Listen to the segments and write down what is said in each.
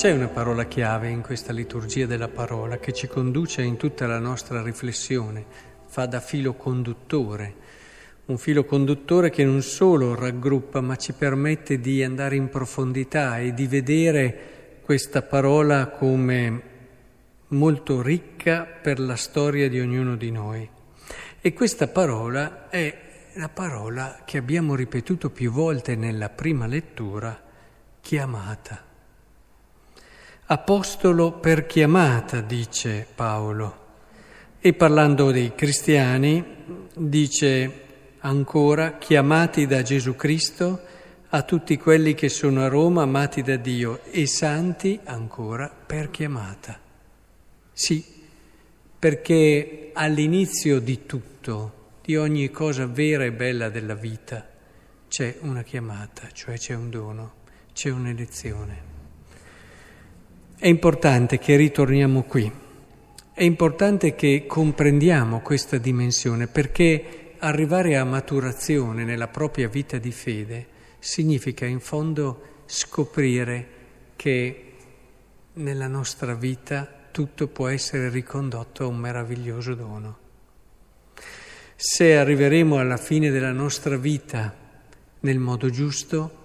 C'è una parola chiave in questa liturgia della parola che ci conduce in tutta la nostra riflessione, fa da filo conduttore, un filo conduttore che non solo raggruppa ma ci permette di andare in profondità e di vedere questa parola come molto ricca per la storia di ognuno di noi. E questa parola è la parola che abbiamo ripetuto più volte nella prima lettura, chiamata. Apostolo per chiamata, dice Paolo. E parlando dei cristiani, dice ancora, chiamati da Gesù Cristo a tutti quelli che sono a Roma, amati da Dio, e santi ancora per chiamata. Sì, perché all'inizio di tutto, di ogni cosa vera e bella della vita, c'è una chiamata, cioè c'è un dono, c'è un'elezione. È importante che ritorniamo qui, è importante che comprendiamo questa dimensione perché arrivare a maturazione nella propria vita di fede significa in fondo scoprire che nella nostra vita tutto può essere ricondotto a un meraviglioso dono. Se arriveremo alla fine della nostra vita nel modo giusto,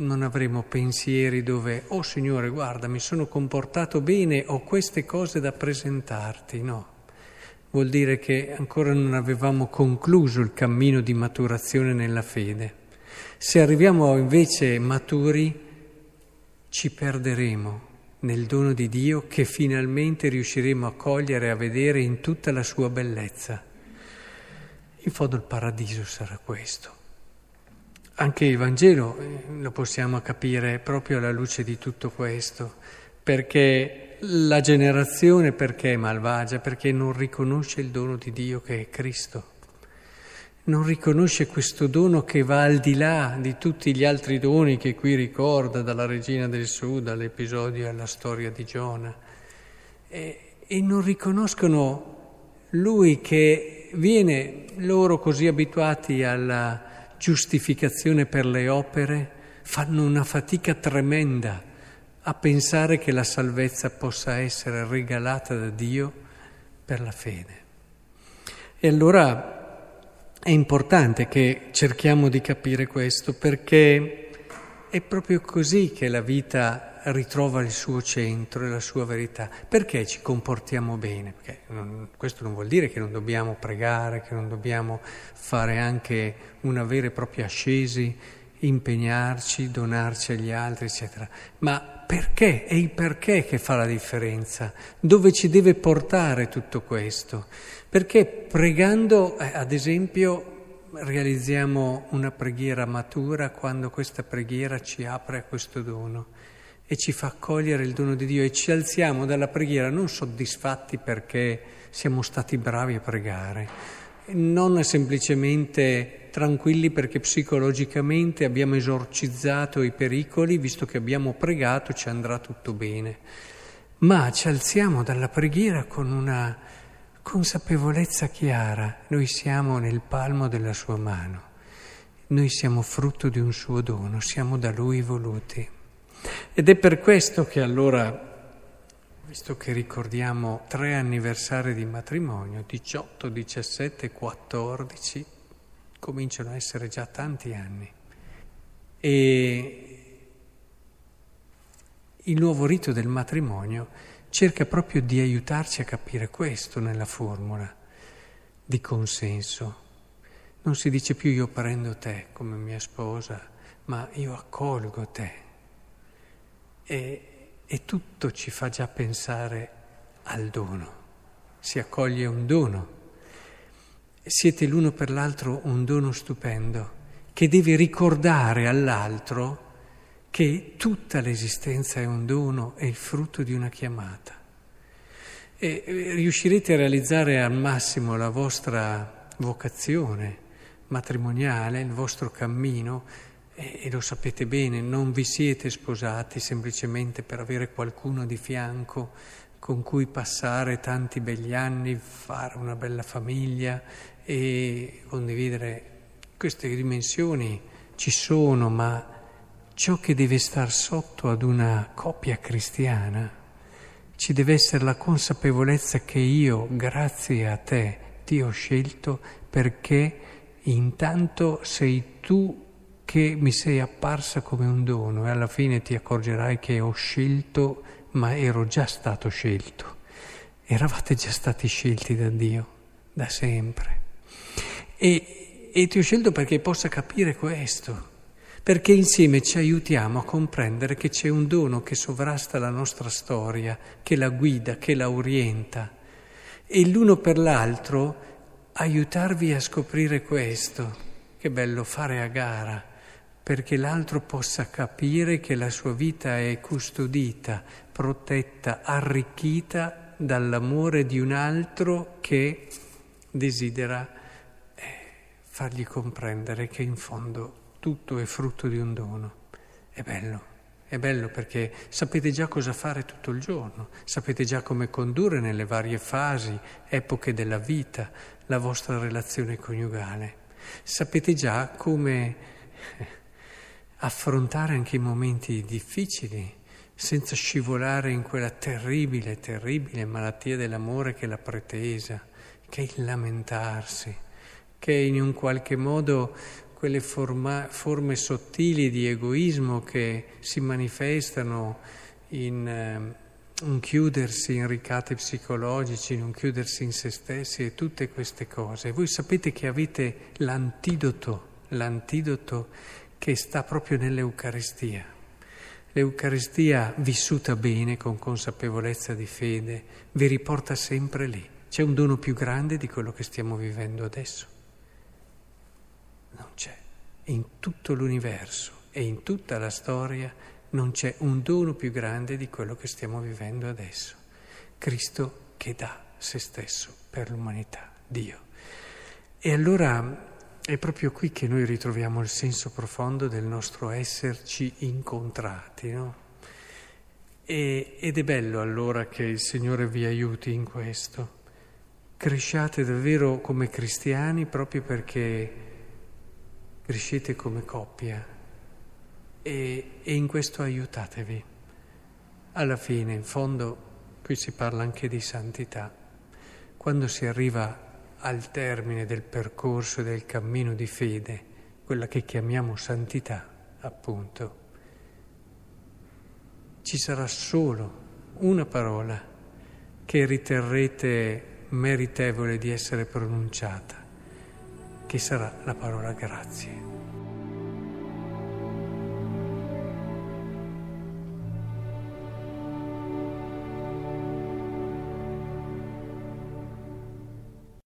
non avremo pensieri dove, oh Signore, guarda, mi sono comportato bene, ho queste cose da presentarti. No, vuol dire che ancora non avevamo concluso il cammino di maturazione nella fede. Se arriviamo invece maturi, ci perderemo nel dono di Dio che finalmente riusciremo a cogliere e a vedere in tutta la sua bellezza. In fondo il paradiso sarà questo. Anche il Vangelo eh, lo possiamo capire proprio alla luce di tutto questo, perché la generazione perché è malvagia? Perché non riconosce il dono di Dio che è Cristo. Non riconosce questo dono che va al di là di tutti gli altri doni che qui ricorda, dalla Regina del Sud all'episodio alla storia di Giona. E, e non riconoscono Lui che viene loro così abituati alla giustificazione per le opere, fanno una fatica tremenda a pensare che la salvezza possa essere regalata da Dio per la fede. E allora è importante che cerchiamo di capire questo perché è proprio così che la vita ritrova il suo centro e la sua verità. Perché ci comportiamo bene? Non, questo non vuol dire che non dobbiamo pregare, che non dobbiamo fare anche una vera e propria ascesi, impegnarci, donarci agli altri, eccetera. Ma perché? È il perché che fa la differenza. Dove ci deve portare tutto questo? Perché pregando, eh, ad esempio, realizziamo una preghiera matura quando questa preghiera ci apre a questo dono e ci fa accogliere il dono di Dio e ci alziamo dalla preghiera non soddisfatti perché siamo stati bravi a pregare, non semplicemente tranquilli perché psicologicamente abbiamo esorcizzato i pericoli, visto che abbiamo pregato ci andrà tutto bene, ma ci alziamo dalla preghiera con una consapevolezza chiara, noi siamo nel palmo della sua mano, noi siamo frutto di un suo dono, siamo da lui voluti. Ed è per questo che allora, visto che ricordiamo tre anniversari di matrimonio, 18, 17 e 14, cominciano a essere già tanti anni. E il nuovo rito del matrimonio cerca proprio di aiutarci a capire questo nella formula di consenso. Non si dice più io prendo te come mia sposa, ma io accolgo te e, e tutto ci fa già pensare al dono. Si accoglie un dono. Siete l'uno per l'altro un dono stupendo che deve ricordare all'altro che tutta l'esistenza è un dono, è il frutto di una chiamata. E riuscirete a realizzare al massimo la vostra vocazione matrimoniale, il vostro cammino, e, lo sapete bene, non vi siete sposati semplicemente per avere qualcuno di fianco con cui passare tanti begli anni, fare una bella famiglia e condividere queste dimensioni ci sono, ma ciò che deve star sotto ad una coppia cristiana. Ci deve essere la consapevolezza che io, grazie a te, ti ho scelto perché intanto sei tu che mi sei apparsa come un dono e alla fine ti accorgerai che ho scelto, ma ero già stato scelto. Eravate già stati scelti da Dio, da sempre. E, e ti ho scelto perché possa capire questo, perché insieme ci aiutiamo a comprendere che c'è un dono che sovrasta la nostra storia, che la guida, che la orienta. E l'uno per l'altro aiutarvi a scoprire questo. Che bello fare a gara perché l'altro possa capire che la sua vita è custodita, protetta, arricchita dall'amore di un altro che desidera eh, fargli comprendere che in fondo tutto è frutto di un dono. È bello, è bello perché sapete già cosa fare tutto il giorno, sapete già come condurre nelle varie fasi, epoche della vita, la vostra relazione coniugale. Sapete già come affrontare anche i momenti difficili senza scivolare in quella terribile, terribile malattia dell'amore che è la pretesa, che è il lamentarsi, che è in un qualche modo quelle forma, forme sottili di egoismo che si manifestano in eh, un chiudersi in ricatti psicologici, in un chiudersi in se stessi e tutte queste cose. Voi sapete che avete l'antidoto, l'antidoto che sta proprio nell'Eucaristia. L'Eucaristia vissuta bene, con consapevolezza di fede, vi riporta sempre lì. C'è un dono più grande di quello che stiamo vivendo adesso? Non c'è. In tutto l'universo e in tutta la storia non c'è un dono più grande di quello che stiamo vivendo adesso. Cristo che dà se stesso per l'umanità, Dio. E allora è proprio qui che noi ritroviamo il senso profondo del nostro esserci incontrati, no? E, ed è bello allora che il Signore vi aiuti in questo. Cresciate davvero come cristiani proprio perché crescete come coppia e, e in questo aiutatevi. Alla fine, in fondo, qui si parla anche di santità. Quando si arriva al termine del percorso del cammino di fede, quella che chiamiamo santità, appunto, ci sarà solo una parola che riterrete meritevole di essere pronunciata, che sarà la parola grazie.